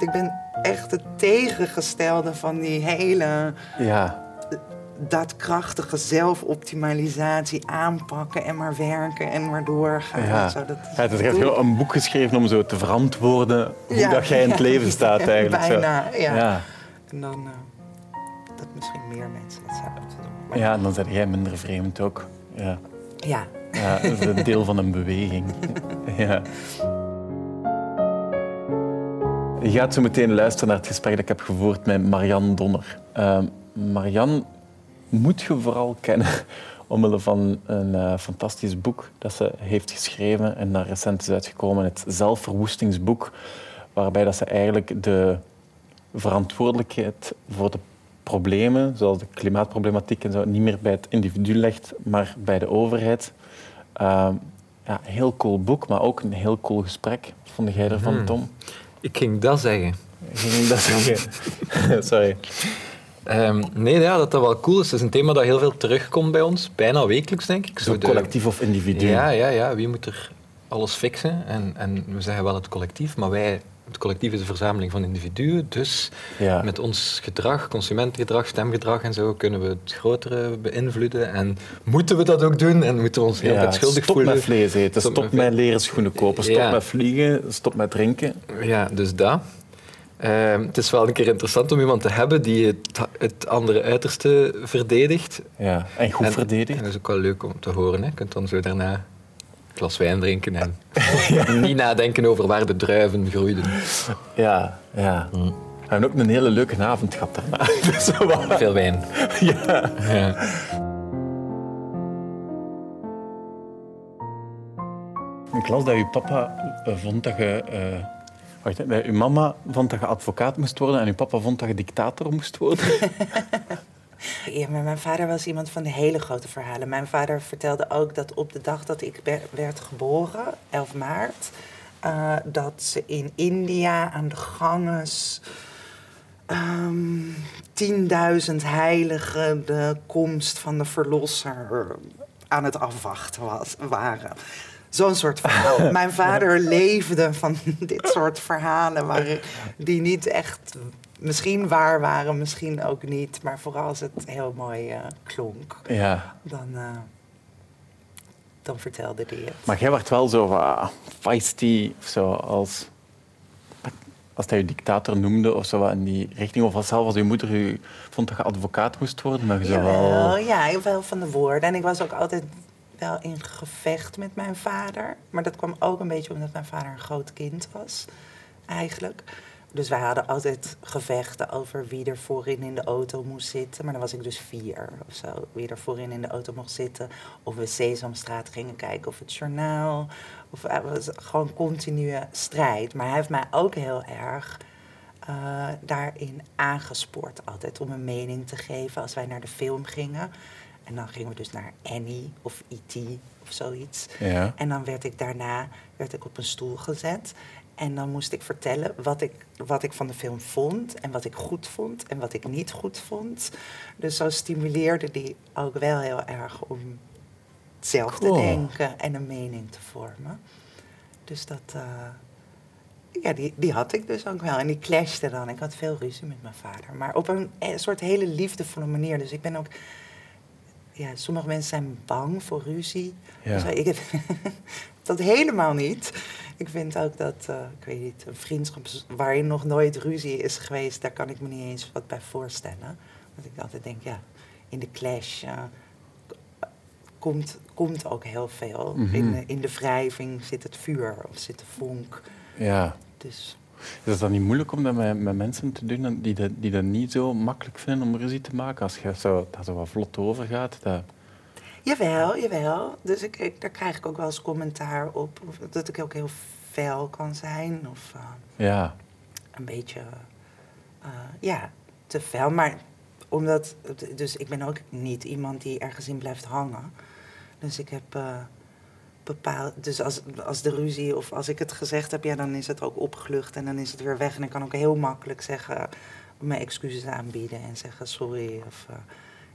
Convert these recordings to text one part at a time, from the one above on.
Ik ben echt het tegengestelde van die hele Ja, daadkrachtige zelfoptimalisatie aanpakken en maar werken en maar doorgaan. ja. en Zo, dat, ja het is heel een boek geschreven om zo te verantwoorden hoe dat jij in het ja, leven staat eigenlijk. zo. Bijna, ja. Ja. En dan eh, dat misschien meer mensen dat zouden moeten doen. Maar ja, en dan ben jij minder vreemd ook. Ja. ja. Ja, dat is een deel van een beweging. Ja. Je gaat zo meteen luisteren naar het gesprek dat ik heb gevoerd met Marianne Donner. Uh, Marianne moet je vooral kennen omwille van een uh, fantastisch boek dat ze heeft geschreven en dat recent is uitgekomen, het zelfverwoestingsboek, waarbij dat ze eigenlijk de verantwoordelijkheid voor de problemen, zoals de klimaatproblematiek en zo, niet meer bij het individu legt, maar bij de overheid. Uh, ja, heel cool boek, maar ook een heel cool gesprek. Vond jij ervan, Hmm. Ik ging dat zeggen. Ging ik dat zeggen? Sorry. Ehm, nee, ja, dat dat wel cool is. Het is een thema dat heel veel terugkomt bij ons. Bijna wekelijks, denk ik. Zo collectief of individu? Ja, ja, ja. Wie moet er alles fixen? En, en we zeggen wel het collectief, maar wij... Het collectief is een verzameling van individuen. Dus Ja. met ons gedrag, consumentengedrag, stemgedrag en zo, kunnen we het grotere beïnvloeden. En moeten we dat ook doen? En moeten we ons heel Ja, tijd schuldig stop voelen? met vlees eten, Stop stop, met leren schoenen kopen, stop Ja. met vliegen, stop met drinken. Ja, dus dat. Ehm, het is wel een keer interessant om iemand te hebben die het, het andere uiterste verdedigt. Ja. En goed En- verdedigd. En dat is ook wel leuk om te horen. Hè. Je kunt dan zo daarna glas wijn drinken en niet nadenken over waar de druiven groeiden. Ja, ja. Mm. We hebben ook een hele leuke avond gehad daarna. Dus wat- Veel wijn. ja. Ja. Ik las dat uw papa vond dat je... eh, wacht, uw mama vond dat je advocaat moest worden en uw papa vond dat je dictator moest worden. Ja, maar mijn vader was iemand van de hele grote verhalen. Mijn vader vertelde ook dat op de dag dat ik werd geboren, 11 maart, eh, dat ze in India aan de Ganges ehm 10.000 heiligen de komst van de verlosser aan het afwachten was, waren. Zo'n soort verhaal. Mijn vader leefde van dit soort verhalen waar, die niet echt misschien waar waren, misschien ook niet. Maar vooral als het heel mooi eh, klonk, ja. dan, eh, dan vertelde hij het. Maar jij werd wel zo wat feisty of zo als... Als hij je dictator noemde of zo wat in die richting. Of als zelf als je moeder u vond dat je advocaat moest worden. Maar je zo wel... ja, ik wel van de woorden. En ik was ook altijd wel in gevecht met mijn vader. Maar dat kwam ook een beetje omdat mijn vader een groot kind was, eigenlijk. Dus wij hadden altijd gevechten over wie er voorin in de auto moest zitten. Maar dan was ik dus vier of zo. Wie er voorin in de auto mocht zitten. Of we Sesamstraat gingen kijken of het journaal. Of het was gewoon continue strijd. Maar hij heeft mij ook heel erg eh, daarin aangespoord altijd om een mening te geven als wij naar de film gingen. En dan gingen we dus naar Annie of E.T. of zoiets. Ja. En dan werd ik daarna werd ik op een stoel gezet. En dan moest ik vertellen wat ik, wat ik van de film vond. En wat ik goed vond en wat ik niet goed vond. Dus zo stimuleerde die ook wel heel erg om zelf Cool. te denken en een mening te vormen. Dus dat, eh, ja, die, die had ik dus ook wel. En die clashte dan. Ik had veel ruzie met mijn vader. Maar op een, eh, soort hele liefdevolle manier. Dus ik ben ook... Ja, sommige mensen zijn bang voor ruzie. Ja. Dus ik heb dat helemaal niet. Ik vind ook dat, eh, ik weet niet, een vriendschap waarin nog nooit ruzie is geweest... daar kan ik me niet eens wat bij voorstellen. Want ik altijd denk, ja, in de clash... eh, komt, komt ook heel veel. Mhm. in, de, in de wrijving zit het vuur of zit de vonk. ja. Dus Is het dan niet moeilijk om dat met, met mensen te doen die dat, die dat niet zo makkelijk vinden om ruzie te maken? Als je zo, dat zo wat vlot overgaat. Dat... jawel, jawel. Dus ik, ik, daar krijg ik ook wel eens commentaar op. Of dat ik ook heel fel kan zijn. Of eh, Ja. een beetje, eh, ja, te fel. Maar omdat, dus ik ben ook niet iemand die ergens in blijft hangen. Dus ik heb eh bepaald, dus als, als de ruzie of als ik het gezegd heb, ja, dan is het ook opgelucht en dan is het weer weg. En ik kan ook heel makkelijk zeggen, mijn excuses aanbieden en zeggen sorry of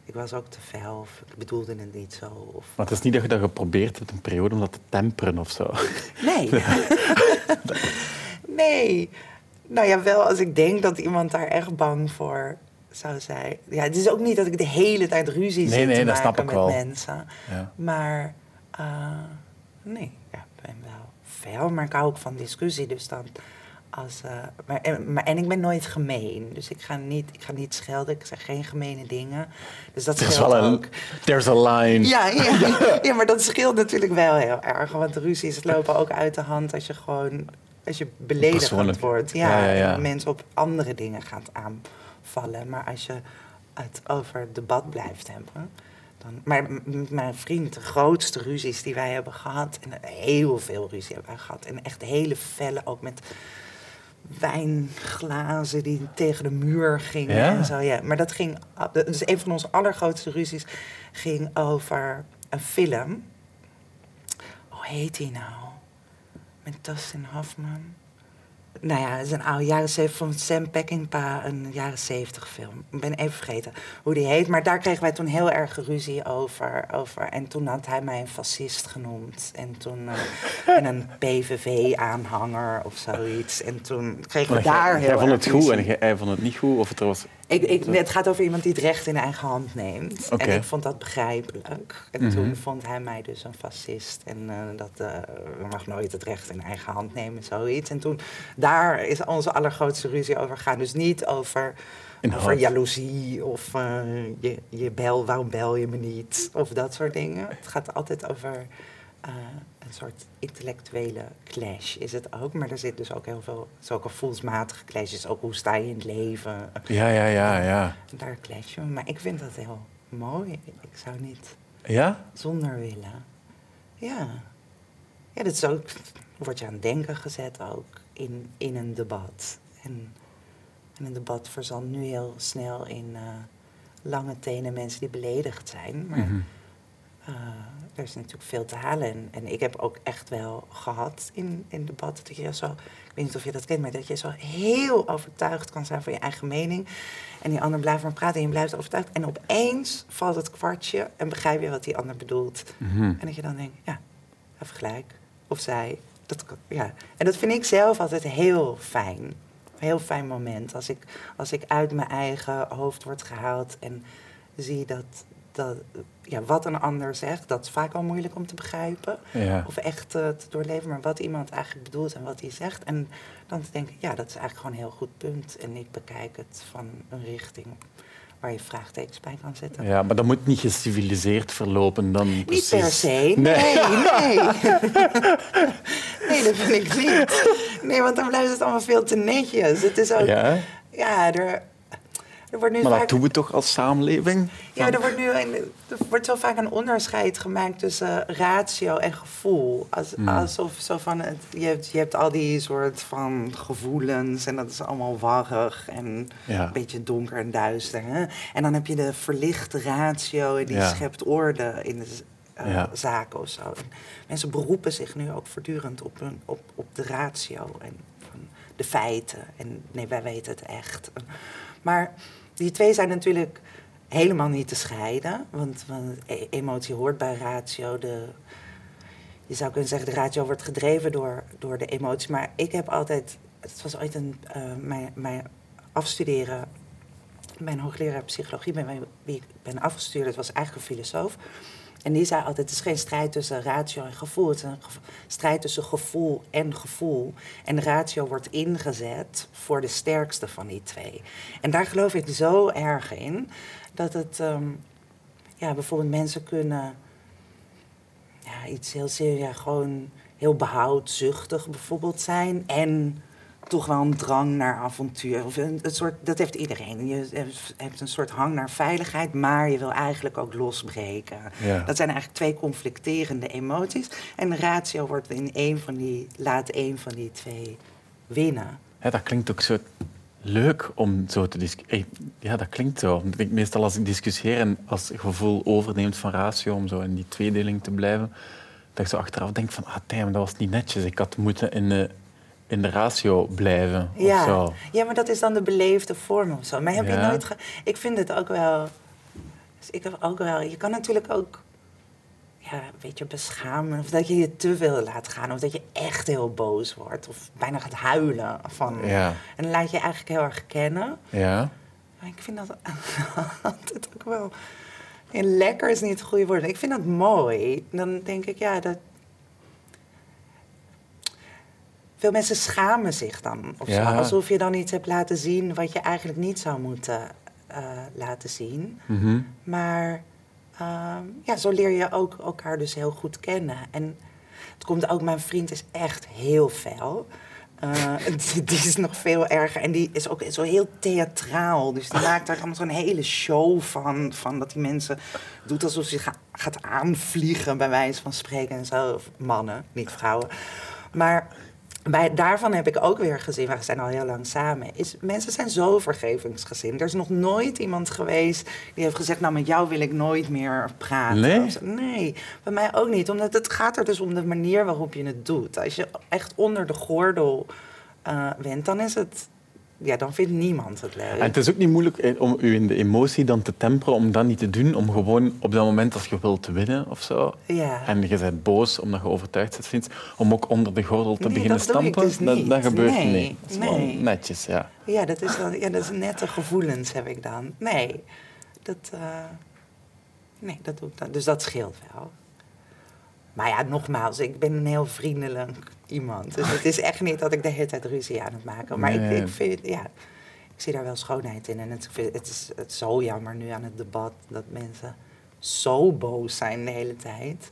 ik was ook te fel of ik bedoelde het niet zo. Of, Maar het is niet dat je dat geprobeerd hebt een periode om dat te temperen of zo. Nee. nee. Nou ja, wel als ik denk dat iemand daar echt bang voor zou zijn. Ja, het is ook niet dat ik de hele tijd ruzie Nee, zit nee, te dat maken snap ik met wel. mensen. Ja. Maar eh, nee, ja, ik ben wel fel, maar ik hou ook van discussie. Dus dan als, eh, maar, en, maar, en ik ben nooit gemeen. Dus ik ga niet, ik ga niet schelden, ik zeg geen gemene dingen. Dus dat is scheelt wel een... ook. There's a line. Ja, ja, ja, maar dat scheelt natuurlijk wel heel erg. Want ruzies lopen ook uit de hand als je gewoon als je beledigend Persoonlijk. wordt. Ja, Ja, ja, ja. En mensen op andere dingen gaat aanvallen. Maar als je het over het debat blijft hebben. Dan, maar mijn vriend, de grootste ruzies die wij hebben gehad. En heel veel ruzie hebben wij gehad. En echt hele felle, ook met wijnglazen die tegen de muur gingen Ja? en zo. Ja. Maar dat ging, dus een van onze allergrootste ruzies ging over een film. Hoe heet die nou? Met Dustin Hoffman. Nou ja, het is een oude jaren zeventig van Sam Peckinpah, een jaren zeventig film. Ik ben even vergeten hoe die heet. Maar daar kregen wij toen heel erg ruzie over. over. En toen had hij mij een fascist genoemd. En toen eh, en een PVV-aanhanger of zoiets. En toen kregen we Maar daar jij, heel jij vond het goed ruzie. en jij- hij vond het niet goed? Of het er was... Ik, ik, het gaat over iemand die het recht in eigen hand neemt. En ik vond dat begrijpelijk. En Mhm. toen vond hij mij dus een fascist. En eh, dat eh, mag nooit het recht in eigen hand nemen, zoiets. En toen, daar is onze allergrootste ruzie over gegaan. Dus niet over, Inhoud. over jaloezie of eh, je, je bel, waarom bel je me niet? Of dat soort dingen. Het gaat altijd over een soort intellectuele clash is het ook. Maar er zit dus ook heel veel, het is ook een voelsmatige clash. is ook hoe sta je in het leven? Ja, ja, ja, ja. Daar clash je. Maar ik vind dat heel mooi. Ik zou niet Ja? zonder willen. Ja. Ja, dat is ook... Word je aan het denken gezet ook in, in een debat. En, en een debat verzandt nu heel snel in eh, lange tenen mensen die beledigd zijn. Maar Mhm. Eh, er is natuurlijk veel te halen. En, en ik heb ook echt wel gehad in, in debatten dat je zo... Ik weet niet of je dat kent, maar dat je zo heel overtuigd kan zijn van je eigen mening. En die ander blijft maar praten en je blijft overtuigd. En opeens valt het kwartje en begrijp je wat die ander bedoelt. Mhm. En dat je dan denkt, ja, even gelijk. Of zij. Dat, ja. En dat vind ik zelf altijd heel fijn. Een heel fijn moment. Als ik, als ik uit mijn eigen hoofd word gehaald en zie dat, dat ja, wat een ander zegt, dat is vaak al moeilijk om te begrijpen. Ja. Of echt eh, te doorleven, maar wat iemand eigenlijk bedoelt en wat hij zegt. En dan te denken, ja, dat is eigenlijk gewoon een heel goed punt. En ik bekijk het van een richting waar je vraagtekens bij kan zetten. ja, maar dat moet niet geciviliseerd verlopen dan Niet precies. per se. Nee, nee. Nee, dat vind ik niet. Nee, want dan blijft het allemaal veel te netjes. Het is ook... Ja, Ja? er, er wordt nu Maar vaak... dat doen we toch als samenleving? Ja, er wordt nu een, er wordt zo vaak een onderscheid gemaakt tussen ratio en gevoel. Als, Hmm. Alsof zo van het, je, hebt, je hebt al die soort van gevoelens en dat is allemaal warrig en Ja. een beetje donker en duister. Hè? En dan heb je de verlichte ratio en die Ja. schept orde in de z- eh, Ja. zaken of zo. En mensen beroepen zich nu ook voortdurend op, hun, op, op de ratio en van de feiten. En nee, wij weten het echt. Maar die twee zijn natuurlijk helemaal niet te scheiden. Want, want e- emotie hoort bij ratio. De, je zou kunnen zeggen, de ratio wordt gedreven door, door de emotie. Maar ik heb altijd... Het was ooit een... eh, mijn, mijn afstuderen... Mijn hoogleraar psychologie, bij wie ik ben afgestuurd, dat was eigenlijk een filosoof. En die zei altijd, het is geen strijd tussen ratio en gevoel. Het is een strijd tussen gevoel en gevoel. En ratio wordt ingezet voor de sterkste van die twee. En daar geloof ik zo erg in, dat het... ehm, ja, bijvoorbeeld mensen kunnen ja, iets heel serieus, gewoon heel behoudzuchtig bijvoorbeeld zijn. En toch wel een drang naar avontuur. Of een, een soort, dat heeft iedereen. Je hebt- een soort hang naar veiligheid, maar je wil eigenlijk ook losbreken. Ja. Dat zijn eigenlijk twee conflicterende emoties. En ratio wordt in één van die, laat één van die twee winnen. Ja, dat klinkt ook zo leuk om zo te discussiëren. Ja, dat klinkt zo. Ik meestal als ik discussieer en als het gevoel overneemt van ratio om zo in die tweedeling te blijven, dat ik zo achteraf denk van, ah damn, dat was niet netjes. Ik had moeten in de, in de ratio blijven. Of Ja. zo. ja, maar dat is dan de beleefde vorm of zo. Maar heb je nooit... Ge ik vind het ook wel... dus ik heb ook wel... Je kan natuurlijk ook... ja, een beetje beschamen. Of dat je je te veel laat gaan. Of dat je echt heel boos wordt. Of bijna gaat huilen. Van. Ja. En dan laat je eigenlijk heel erg kennen. Ja. Maar ik vind dat altijd ook wel... Ja, lekker is niet het goede woord. Ik vind dat mooi. Dan denk ik, ja, dat... Veel mensen schamen zich dan. Of Ja. zo, alsof je dan iets hebt laten zien wat je eigenlijk niet zou moeten eh, laten zien. Mhm. Maar ehm, ja, zo leer je ook elkaar dus heel goed kennen. En het komt ook, mijn vriend is echt heel fel. Eh, die, die is nog veel erger. En die is ook zo heel theatraal. Dus die maakt daar dan zo'n hele show van. Van dat die mensen doet alsof ze ga- gaat aanvliegen, bij wijze van spreken en zo. Of mannen, niet vrouwen. Maar bij, daarvan heb ik ook weer gezien, we zijn al heel lang samen, is mensen zijn zo vergevingsgezind. Er is nog nooit iemand geweest die heeft gezegd, nou met jou wil ik nooit meer praten. Nee? Bij mij ook niet. Omdat het gaat er dus om de manier waarop je het doet. Als je echt onder de gordel eh bent, dan is het, ja, dan vindt niemand het leuk. En het is ook niet moeilijk eh, om u in de emotie dan te temperen, om dat niet te doen, om gewoon op dat moment als je wilt winnen of zo. Ja. En je bent boos omdat je overtuigd bent, vindt, om ook onder de gordel te Nee, beginnen dat doe ik stampen. dus dat, niet. dat gebeurt Nee, niet. Dat is wel nee. netjes, ja. Ja, dat is, dan, ja, dat is nette gevoelens heb ik dan. Nee, dat, eh, nee, dat doe ik dan. Dus dat scheelt wel. Maar ja, nogmaals, ik ben een heel vriendelijk iemand. Dus het is echt niet dat ik de hele tijd ruzie aan het maken. Maar Nee. ik, ik vind, ja, ik zie daar wel schoonheid in. En het, het, is, het is zo jammer nu aan het debat dat mensen zo boos zijn de hele tijd.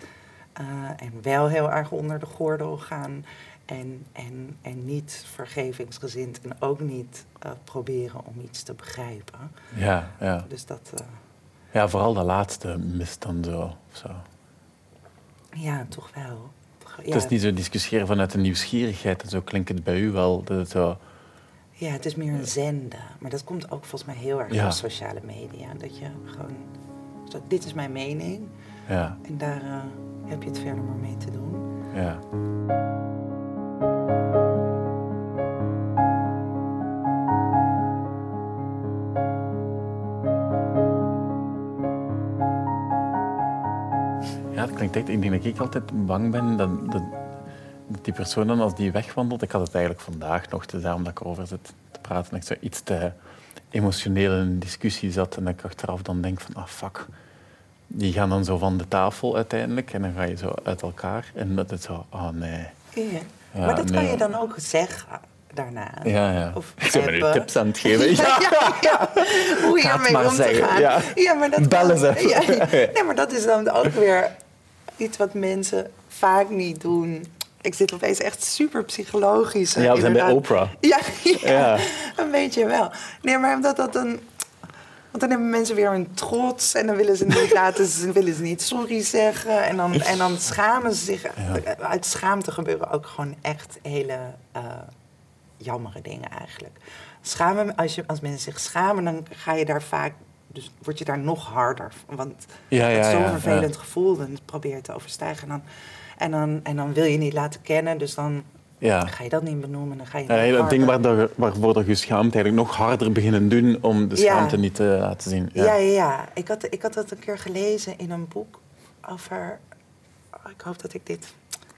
Eh, en wel heel erg onder de gordel gaan. En, en, en niet vergevingsgezind. En ook niet eh, proberen om iets te begrijpen. Ja, ja. Dus dat, eh, ja, vooral dat laatste mist dan zo. of zo. ja, toch wel. Ja, Het is niet zo discussiëren vanuit de nieuwsgierigheid, en zo klinkt het bij u wel. Dat het zo, ja, het is meer een zenden. Maar dat komt ook volgens mij heel erg Ja. door sociale media. Dat je gewoon... Zo, dit is mijn mening. ja, En daar eh, heb je het verder maar mee te doen. ja. Ja, klinkt echt. Ik denk dat ik altijd bang ben dat, die persoon dan als die wegwandelt. Ik had het eigenlijk vandaag nog, dus daarom dat ik erover zit te praten. Dat ik zo iets te emotioneel in een discussie zat en dat ik achteraf dan denk van, ah fuck. Die gaan dan zo van de tafel uiteindelijk en dan ga je zo uit elkaar. En dat het zo, oh nee. Ja. Ja, maar dat kan je dan ook zeggen daarna. Ja, ja. Of ik ben nu tips aan het geven. Ja, ja, ja. Hoe hiermee om te zeggen, gaan. ja. maar dat Bel kan- eens even. Ja, nee, maar dat is dan ook weer iets wat mensen vaak niet doen. Ik zit opeens echt super psychologisch. Ja, we zijn bij. Oprah. Ja, ja, Ja. een beetje wel. Nee, maar omdat dat dan... Want dan hebben mensen weer hun trots en dan willen ze niet laten, ze willen ze niet sorry zeggen. En dan, en dan schamen ze zich. Uit schaamte gebeuren ook gewoon echt hele eh jammere dingen eigenlijk. Schamen, als, je, als mensen zich schamen, dan ga je daar vaak, dus word je daar nog harder. Want Ja, het is ja, zo'n ja, vervelend ja. gevoel, probeer je het te overstijgen. En dan, en, dan, en dan wil je niet laten kennen, dus dan Ja. ga je dat niet benoemen. Dan ga je Ja, dat ding waarvoor je schaamt eigenlijk nog harder beginnen doen om de Ja. schaamte niet te laten zien. Ja, ja, ja. Ik, had, ik had dat een keer gelezen in een boek over... oh, ik hoop dat ik dit...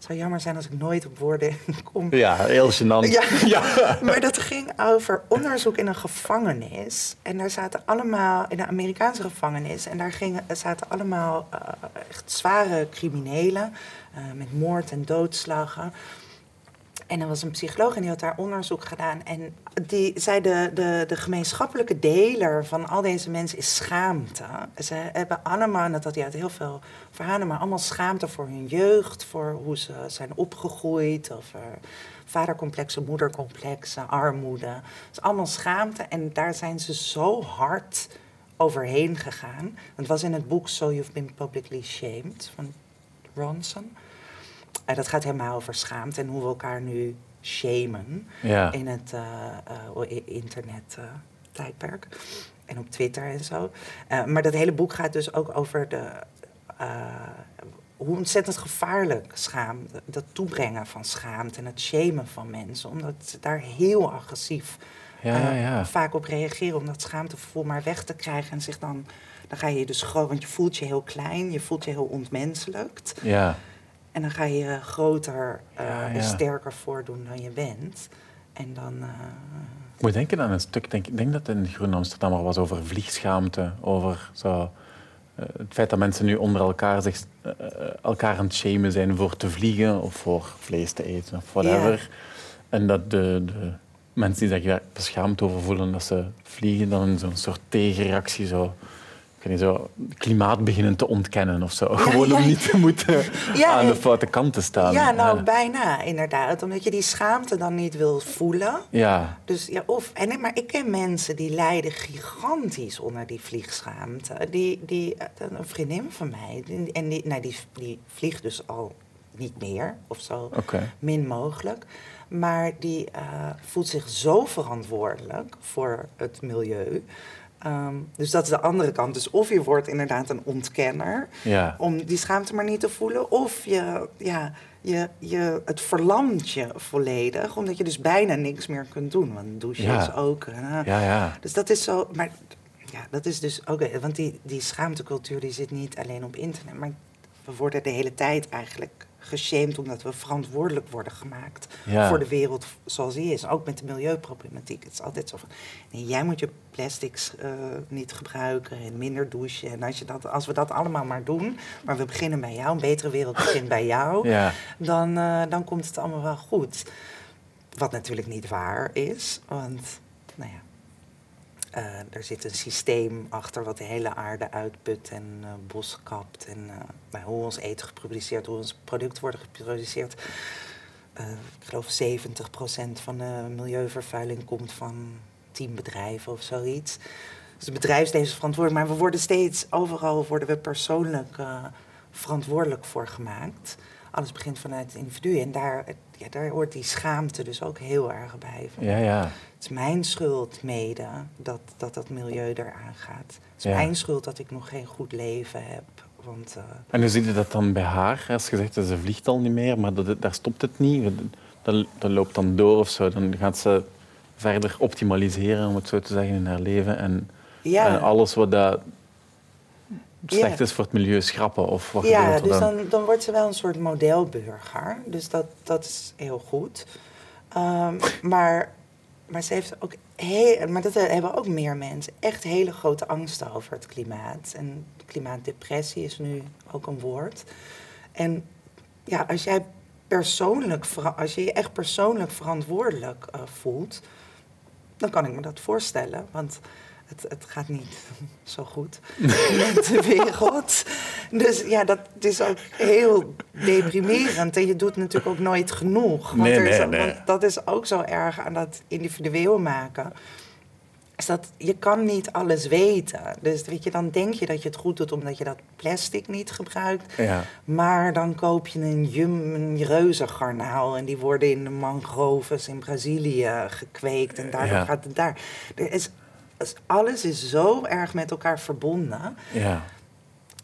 Het zou jammer zijn als ik nooit op woorden kom. Ja, heel gênant. Ja, maar dat ging over onderzoek in een gevangenis. En daar zaten allemaal, in een Amerikaanse gevangenis, en daar gingen, zaten allemaal eh, echt zware criminelen eh, met moord en doodslagen. En er was een psycholoog en die had daar onderzoek gedaan. En die zei de, de, de gemeenschappelijke deler van al deze mensen is schaamte. Ze hebben allemaal, en dat had hij uit heel veel verhalen, maar allemaal schaamte voor hun jeugd, voor hoe ze zijn opgegroeid, of vadercomplexen, moedercomplexen, armoede. Het is allemaal schaamte en daar zijn ze zo hard overheen gegaan. Het was in het boek So You've Been Publicly Shamed van Ronson. En dat gaat helemaal over schaamte en hoe we elkaar nu shamen Ja. in het i- internet tijdperk. En op Twitter en zo. Maar dat hele boek gaat dus ook over de, hoe ontzettend gevaarlijk schaamte, dat toebrengen van schaamte en het shamen van mensen. Omdat ze daar heel agressief Ja, ja, ja. vaak op reageren om dat schaamtegevoel maar weg te krijgen. En zich dan, dan ga je je dus groot, want je voelt je heel klein, je voelt je heel ontmenselijkt. Ja. En dan ga je je groter eh, Ja, en sterker voordoen dan je bent. En dan, Ik moet denken aan een stuk, denk, ik denk dat het in Groen Amsterdam er was over vliegschaamte, over zo, eh, het feit dat mensen nu onder elkaar zich, elkaar aan het shamen zijn voor te vliegen of voor vlees te eten of whatever. En dat de, de mensen die zich daar beschaamd over voelen dat ze vliegen, dan zo'n soort tegenreactie zo, niet, zo klimaat beginnen te ontkennen of zo. Gewoon ja. om niet te moeten Ja, aan de foute kant te staan. ja, nou bijna inderdaad. Omdat je die schaamte dan niet wil voelen. ja. Dus ja, of, en, maar ik ken mensen die lijden gigantisch onder die vliegschaamte. Die, die, eh, een vriendin van mij, en die, nou, die, die vliegt dus al niet meer of zo, min mogelijk. Maar die eh, voelt zich zo verantwoordelijk voor het milieu. Ehm, dus dat is de andere kant. Dus of je wordt inderdaad een ontkenner Ja. om die schaamte maar niet te voelen. Of je, ja, je, je, het verlamt je volledig, omdat je dus bijna niks meer kunt doen. Want douchen Ja. is ook... eh, Ja, ja. Dus dat is zo... Maar ja, dat is dus ook... Want die, die schaamtecultuur die zit niet alleen op internet. Maar we worden de hele tijd eigenlijk geshamed omdat we verantwoordelijk worden gemaakt Ja. voor de wereld zoals die is. Ook met de milieuproblematiek. Het is altijd zo van, nee, jij moet je plastics eh, niet gebruiken en minder douchen. En als, je dat, als we dat allemaal maar doen, maar we beginnen bij jou, een betere wereld begint bij jou, Ja. dan, eh, dan komt het allemaal wel goed. Wat natuurlijk niet waar is, want nou ja, er zit een systeem achter wat de hele aarde uitput en eh bos kapt. En eh, nou, hoe ons eten geproduceerd, hoe ons producten worden geproduceerd. Eh, ik geloof 70% van de milieuvervuiling komt van 10 bedrijven of zoiets. Dus het bedrijfsleven is verantwoordelijk, maar we worden steeds, overal worden we persoonlijk eh, verantwoordelijk voor gemaakt. Alles begint vanuit het individu en daar, ja, daar hoort die schaamte dus ook heel erg bij. Van, Ja, ja. het is mijn schuld mede dat dat, dat milieu eraan gaat. Het is Ja. mijn schuld dat ik nog geen goed leven heb. Want eh, En hoe zie je dat dan bij haar? Als je zegt, ze vliegt al niet meer, maar dat, daar stopt het niet. Dat, dat loopt dan door of zo. Dan gaat ze verder optimaliseren, om het zo te zeggen, in haar leven. En, ja, en alles wat dat slecht Ja. is voor het milieu schrappen. Of wat ja dus dan? dan, dan wordt ze wel een soort modelburger. Dus dat, dat is heel goed. Ehm, maar, maar ze heeft ook heel, maar dat hebben ook meer mensen, echt hele grote angsten over het klimaat. En klimaatdepressie is nu ook een woord. En ja, als jij persoonlijk, als je je echt persoonlijk verantwoordelijk eh, voelt, dan kan ik me dat voorstellen. Want het, het gaat niet zo goed met de wereld. Dus ja, dat is ook heel deprimerend. En je doet natuurlijk ook nooit genoeg. Want, Nee, is nee, want dat is ook zo erg aan dat individueel maken. Is dat je kan niet alles weten. Dus weet je, dan denk je dat je het goed doet omdat je dat plastic niet gebruikt. Ja. Maar dan koop je een, jum, een reuzengarnaal en die worden in de mangroves in Brazilië gekweekt en daardoor Ja. gaat het daar. Er is- alles is zo erg met elkaar verbonden Ja.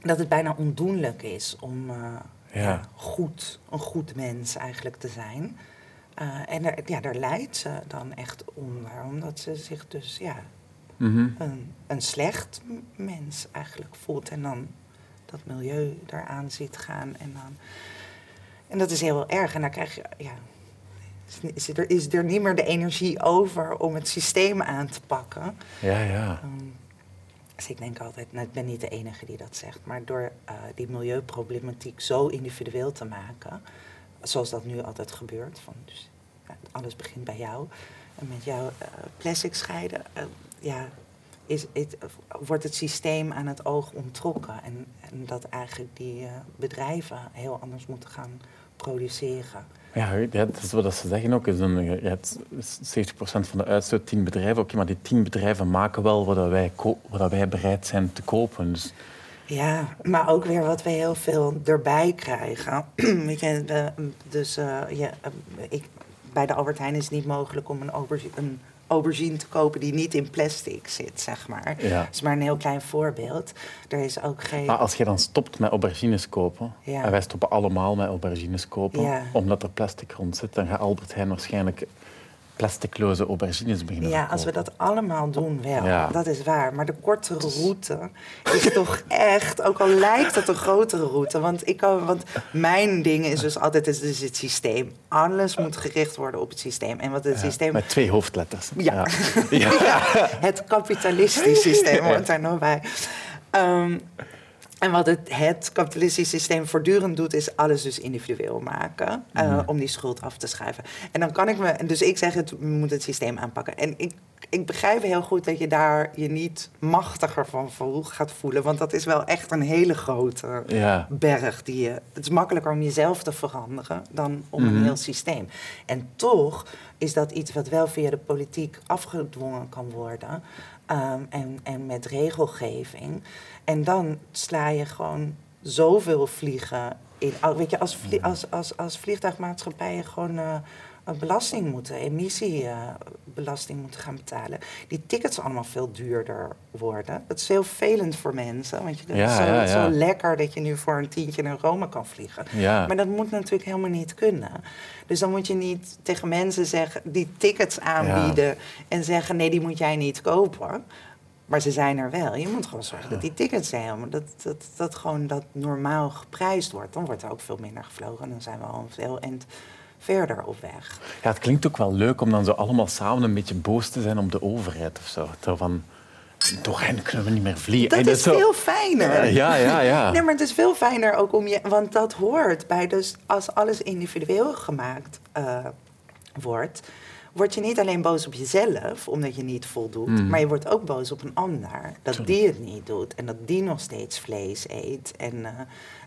dat het bijna ondoenlijk is om eh, Ja. ja, goed, een goed mens eigenlijk te zijn. Eh, en daar, ja, daar lijdt ze dan echt onder, omdat ze zich dus ja, Mhm. een, een slecht mens eigenlijk voelt. En dan dat milieu eraan ziet gaan. En, dan, en dat is heel erg. En dan krijg je, ja, is, er, is er niet meer de energie over om het systeem aan te pakken. Ja, ja. Ehm, dus ik denk altijd, nou, ik ben niet de enige die dat zegt, maar door eh, die milieuproblematiek zo individueel te maken, zoals dat nu altijd gebeurt, van dus, ja, alles begint bij jou, en met jouw eh, plastic scheiden, eh, ja, is, wordt het systeem aan het oog onttrokken. En, en dat eigenlijk die bedrijven heel anders moeten gaan produceren. Ja, dat is wat ze zeggen ook. Je hebt 70% van de uitstoot 10 bedrijven. Oké, maar die 10 bedrijven maken wel wat wij, wat wij bereid zijn te kopen. Dus, Ja, maar ook weer wat we heel veel erbij krijgen. Dus eh, ja, eh, ik, bij de Albert Heijn is het niet mogelijk om een, aubergi- een aubergine te kopen die niet in plastic zit, zeg maar. Ja. Dat is maar een heel klein voorbeeld. Er is ook geen... maar als je dan stopt met aubergines kopen, Ja. en wij stoppen allemaal met aubergines kopen, Ja. omdat er plastic rond zit, dan gaat Albert Heijn waarschijnlijk plasticloze aubergines beginnen Ja, als we dat allemaal doen, wel. Ja. Dat is waar. Maar de kortere route is toch echt, ook al lijkt het een grotere route. Want, ik kan, want mijn ding is dus altijd is dus het systeem. Alles moet gericht worden op het systeem. En wat het Ja, systeem Met twee hoofdletters. Ja. ja. ja, het kapitalistisch systeem hoort daar nog bij. Ehm, en wat het, het kapitalistisch systeem voortdurend doet, is alles dus individueel maken. eh, Mhm. Om die schuld af te schrijven. En dan kan ik me. Dus ik zeg, het, we moeten het systeem aanpakken. En ik, ik begrijp heel goed dat je daar je niet machtiger van voel, gaat voelen. Want dat is wel echt een hele grote Ja. berg die je. Het is makkelijker om jezelf te veranderen dan om Mhm. een heel systeem. En toch is dat iets wat wel via de politiek afgedwongen kan worden. ehm, en, en met regelgeving. En dan sla je gewoon zoveel vliegen in. Weet je, als, vlie- als, als, als vliegtuigmaatschappijen gewoon. een belasting moeten, emissiebelasting moeten gaan betalen. Die tickets allemaal veel duurder worden. Het is heel vervelend voor mensen, want je, het Ja, is zo, ja, ja. zo lekker dat je nu voor een tientje naar Rome kan vliegen. Maar dat moet natuurlijk helemaal niet kunnen. Dus dan moet je niet tegen mensen zeggen, die tickets aanbieden en zeggen: nee, die moet jij niet kopen. Maar ze zijn er wel. Je moet gewoon zorgen dat die tickets zijn. Dat, dat, dat gewoon dat normaal geprijsd wordt. Dan wordt er ook veel minder gevlogen. En dan zijn we al veel en verder op weg. Ja, het klinkt ook wel leuk om dan zo allemaal samen een beetje boos te zijn op de overheid of zo. Zo van, door hen kunnen we niet meer vliegen. Dat Hey, is zo- veel fijner. Ja, ja, ja. Nee, maar het is veel fijner ook om je... Want dat hoort bij dus... Als alles individueel gemaakt eh, wordt... word je niet alleen boos op jezelf, omdat je niet voldoet... Mm. maar je wordt ook boos op een ander. Dat die het niet doet. En dat die nog steeds vlees eet. En, eh,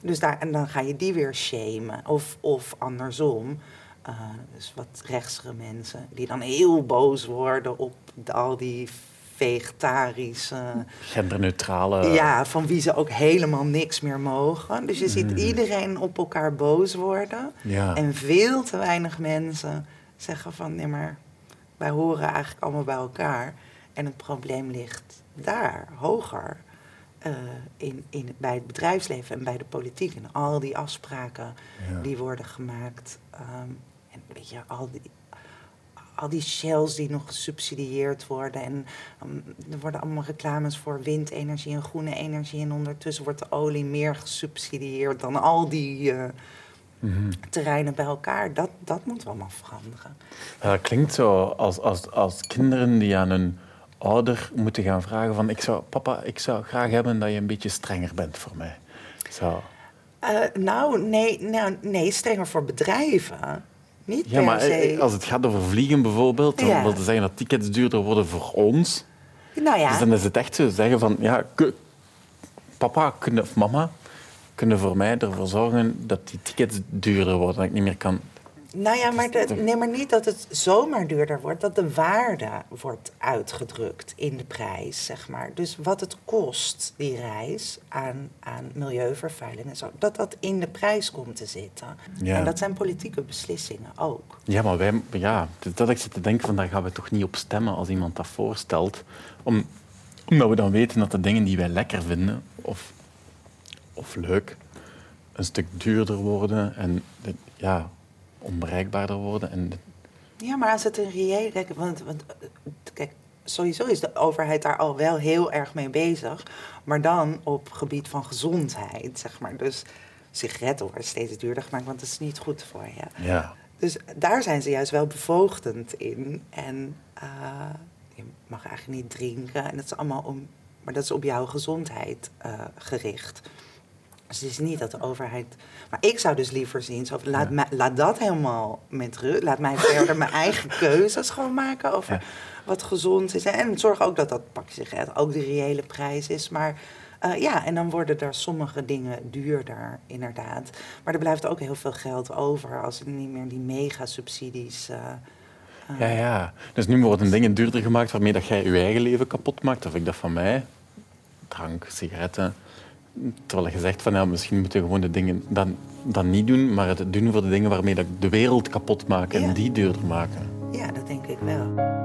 dus daar, en dan ga je die weer shamen. Of, of andersom... eh, dus wat rechtsere mensen die dan heel boos worden op de- al die vegetarische Genderneutrale... ja, van wie ze ook helemaal niks meer mogen. Dus je ziet Mm. iedereen op elkaar boos worden. Ja. En veel te weinig mensen zeggen van... nee, maar wij horen eigenlijk allemaal bij elkaar. En het probleem ligt daar, hoger. eh, in, in, bij het bedrijfsleven en bij de politiek. En al die afspraken Ja. die worden gemaakt. ehm, en weet je, al die, al die shells die nog gesubsidieerd worden. En um, er worden allemaal reclames voor windenergie en groene energie. En ondertussen wordt de olie meer gesubsidieerd dan al die eh, Terreinen bij elkaar. Dat, dat moeten we allemaal veranderen. Ja, dat klinkt zo als, als, als kinderen die aan hun ouder moeten gaan vragen van... Ik zou, papa, ik zou graag hebben dat je een beetje strenger bent voor mij. Zo. Eh, nou, nee, nou, nee, strenger voor bedrijven. Niet Ja, per maar se. eh, als het gaat over vliegen bijvoorbeeld, dan Ja. wil dat zeggen dat tickets duurder worden voor ons. nou ja, Dus dan is het echt zo zeggen van, ja, papa of mama kunnen voor mij ervoor zorgen dat die tickets duurder worden, dat ik niet meer kan. Nou ja, maar, Dus de, de- nee, maar niet dat het zomaar duurder wordt, dat de waarde wordt uitgedrukt in de prijs, zeg maar. Dus wat het kost, die reis, aan, aan milieuvervuiling en zo, dat dat in de prijs komt te zitten. Ja. En dat zijn politieke beslissingen ook. Ja, maar wij, ja, dus dat ik zit te denken van, daar gaan we toch niet op stemmen als iemand dat voorstelt. Om, omdat we dan weten dat de dingen die wij lekker vinden, of, of leuk, een stuk duurder worden en ja, onbereikbaarder worden. En Ja, maar als het een reëel... Kijk, want, want eh, kijk, sowieso is de overheid daar al wel heel erg mee bezig. Maar dan op gebied van gezondheid, zeg maar. Dus sigaretten worden steeds duurder gemaakt, want dat is niet goed voor je. ja. Dus daar zijn ze juist wel bevoogdend in. En eh, je mag eigenlijk niet drinken. En dat is allemaal om... Maar dat is op jouw gezondheid eh, gericht. Dus het is niet dat de overheid... Maar ik zou dus liever zien... Zo, laat, mij- laat dat helemaal met rust. Laat mij verder mijn eigen keuzes gewoon maken over Ja. wat gezond is. En zorg ook dat dat pakje sigaret ook de reële prijs is. Maar eh, ja, en dan worden er sommige dingen duurder, inderdaad. Maar er blijft ook heel veel geld over als er niet meer die mega-subsidies... eh, eh, Ja, ja. Dus nu worden dingen duurder gemaakt waarmee dat jij je eigen leven kapot maakt. Of ik dat van mij, drank, sigaretten. Terwijl je zegt van ja, misschien moeten we gewoon de dingen dan, dan niet doen, maar het doen voor de dingen waarmee dat de wereld kapot maak en die duurder maken. ja, dat denk ik wel.